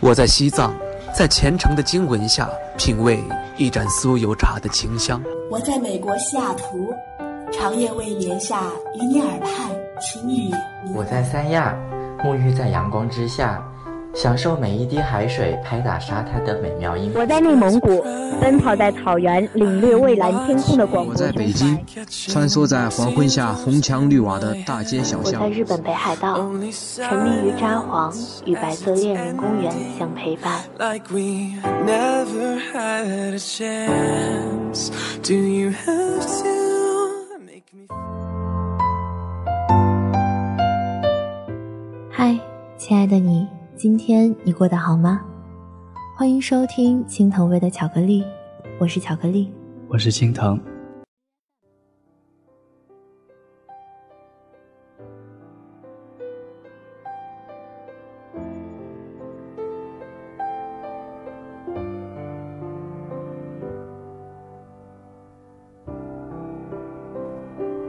我在西藏，在虔诚的经文下品味一盏酥油茶的清香。我在美国西雅图，长夜未眠下与你耳畔轻语。我在三亚，沐浴在阳光之下。享受每一滴海水拍打沙滩的美妙音。我在内蒙古，奔跑在草原，领略蔚蓝天空的广阔。我在北京，穿梭在黄昏下红墙绿瓦的大街小巷。我在日本北海道，沉迷于札幌，与白色恋人公园相陪伴。嗨，亲爱的你。今天你过得好吗？欢迎收听青藤味的巧克力，我是巧克力，我是青藤。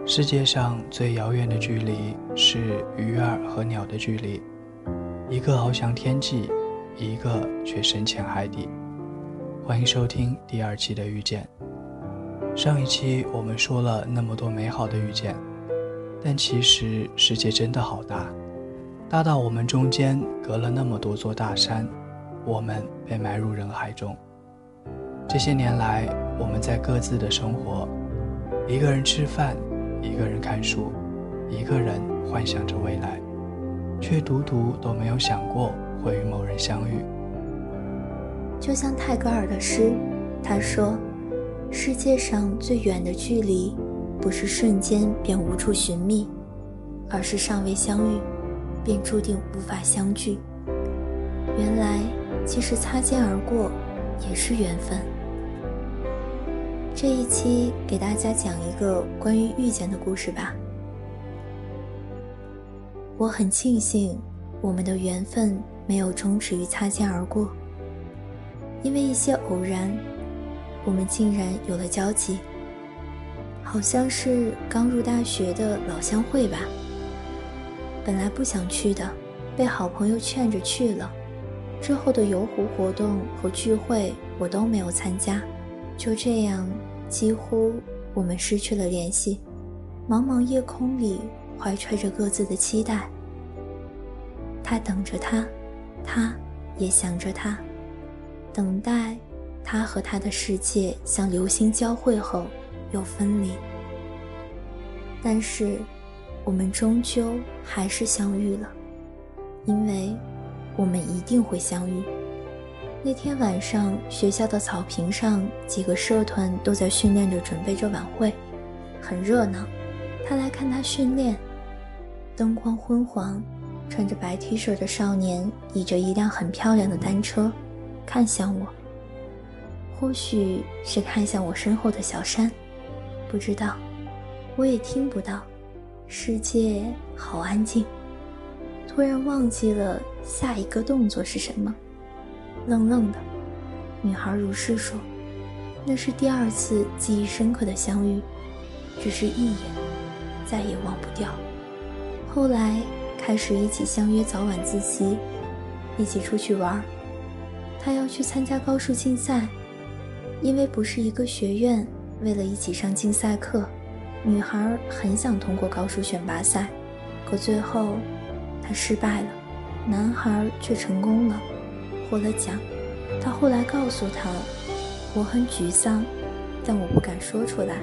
世界上最遥远的距离是鱼儿和鸟的距离。一个翱翔天际，一个却深潜海底。欢迎收听第二期的遇见。上一期我们说了那么多美好的遇见，但其实世界真的好大，大到我们中间隔了那么多座大山，我们被埋入人海中。这些年来，我们在各自的生活，一个人吃饭，一个人看书，一个人幻想着未来。却独独都没有想过会与某人相遇。就像泰戈尔的诗，他说：“世界上最远的距离，不是瞬间便无处寻觅，而是尚未相遇，便注定无法相聚。”原来，即使擦肩而过，也是缘分。这一期给大家讲一个关于遇见的故事吧。我很庆幸，我们的缘分没有终止于擦肩而过。因为一些偶然，我们竟然有了交集。好像是刚入大学的老乡会吧。本来不想去的，被好朋友劝着去了。之后的游湖活动和聚会，我都没有参加。就这样，几乎我们失去了联系。茫茫夜空里。怀揣着各自的期待，他等着他，他也想着他，等待他和他的世界像流星交汇后又分离。但是，我们终究还是相遇了，因为我们一定会相遇。那天晚上，学校的草坪上，几个社团都在训练着，准备着晚会，很热闹。他来看他训练。灯光昏黄，穿着白 T 恤的少年倚着一辆很漂亮的单车，看向我。或许是看向我身后的小山，不知道，我也听不到。世界好安静，突然忘记了下一个动作是什么，愣愣的。女孩如是说：“那是第二次记忆深刻的相遇，只是一眼，再也忘不掉。”后来开始一起相约早晚自习，一起出去玩。他要去参加高数竞赛，因为不是一个学院，为了一起上竞赛课，女孩很想通过高数选拔赛，可最后他失败了，男孩却成功了，获了奖。他后来告诉他，我很沮丧，但我不敢说出来，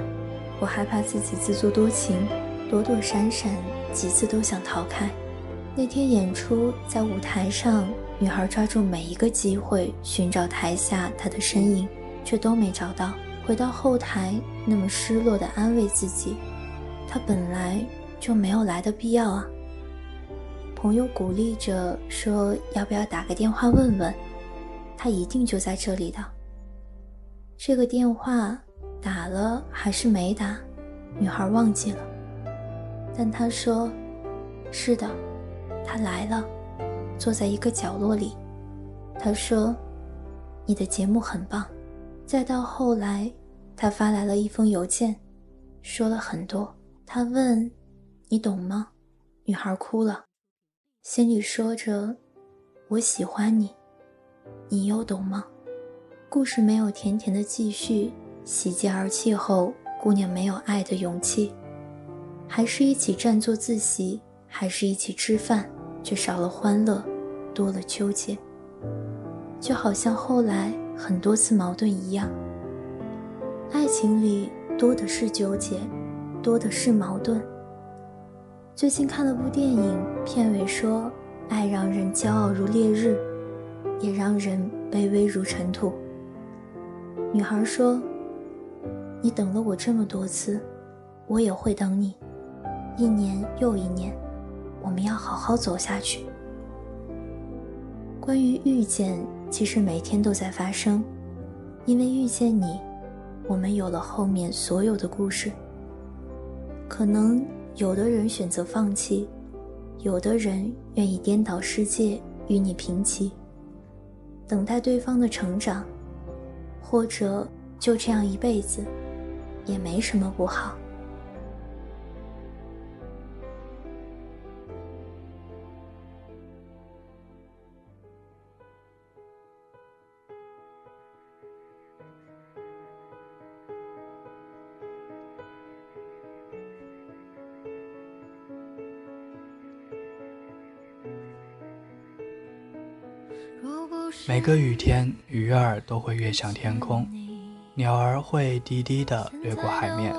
我害怕自己自作多情，躲躲闪闪。几次都想逃开。那天演出在舞台上，女孩抓住每一个机会寻找台下他的身影，却都没找到。回到后台，那么失落的安慰自己：他本来就没有来的必要啊。朋友鼓励着说：“要不要打个电话问问？他一定就在这里的。”这个电话打了还是没打？女孩忘记了。但他说：“是的，他来了，坐在一个角落里。”他说：“你的节目很棒。”再到后来，他发来了一封邮件，说了很多。他问：“你懂吗？”女孩哭了，心里说着：“我喜欢你，你又懂吗？故事没有甜甜的继续，喜极而泣后，姑娘没有爱的勇气，还是一起占座自习，还是一起吃饭，却少了欢乐，多了纠结。就好像后来很多次矛盾一样，爱情里多的是纠结，多的是矛盾。最近看了部电影，片尾说：“爱让人骄傲如烈日，也让人卑微如尘土。”女孩说：“你等了我这么多次，我也会等你，一年又一年，我们要好好走下去。”关于遇见。其实每天都在发生，因为遇见你，我们有了后面所有的故事。可能有的人选择放弃，有的人愿意颠倒世界与你平齐，等待对方的成长，或者就这样一辈子，也没什么不好。每个雨天，鱼儿都会跃向天空，鸟儿会低低地掠过海面。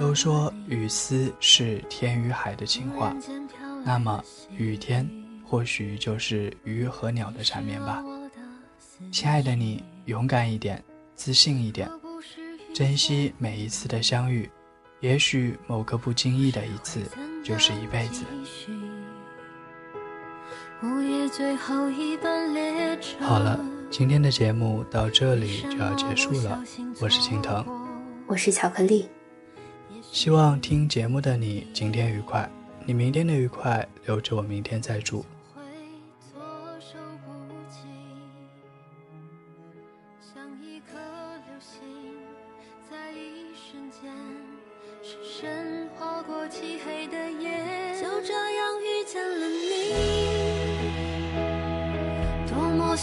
都说雨丝是天与海的情话，那么雨天或许就是鱼和鸟的缠绵吧。亲爱的你，勇敢一点，自信一点，珍惜每一次的相遇。也许某个不经意的一次，就是一辈子。好了，今天的节目到这里就要结束了。我是青藤，我是巧克力。希望听节目的你今天愉快，你明天的愉快留着我明天再祝。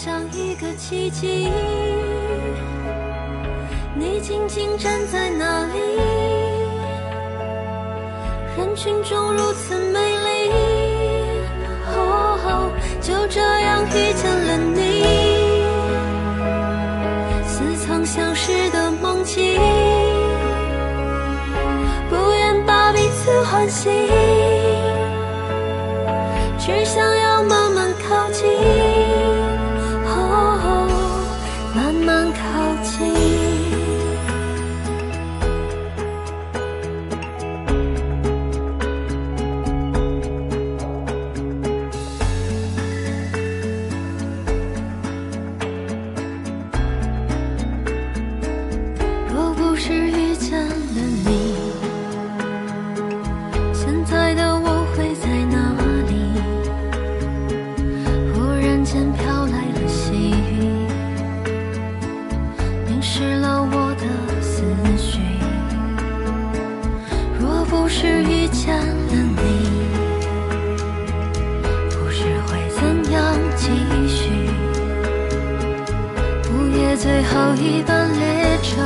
像一个奇迹，你静静站在那里，人群中如此美丽。哦，就这样遇见了你，似曾相识的梦境，不愿把彼此唤醒，只想要慢慢靠近。是遇见了你故事会怎样继续午夜最后一班列车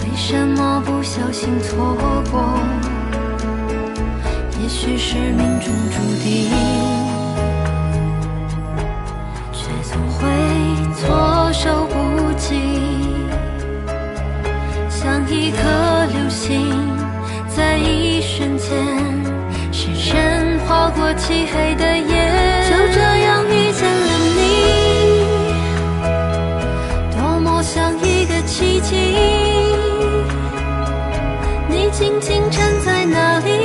为什么不小心错过？也许是命中注定熬过漆黑的夜，就这样遇见了你。多么像一个奇迹。你静静站在那里，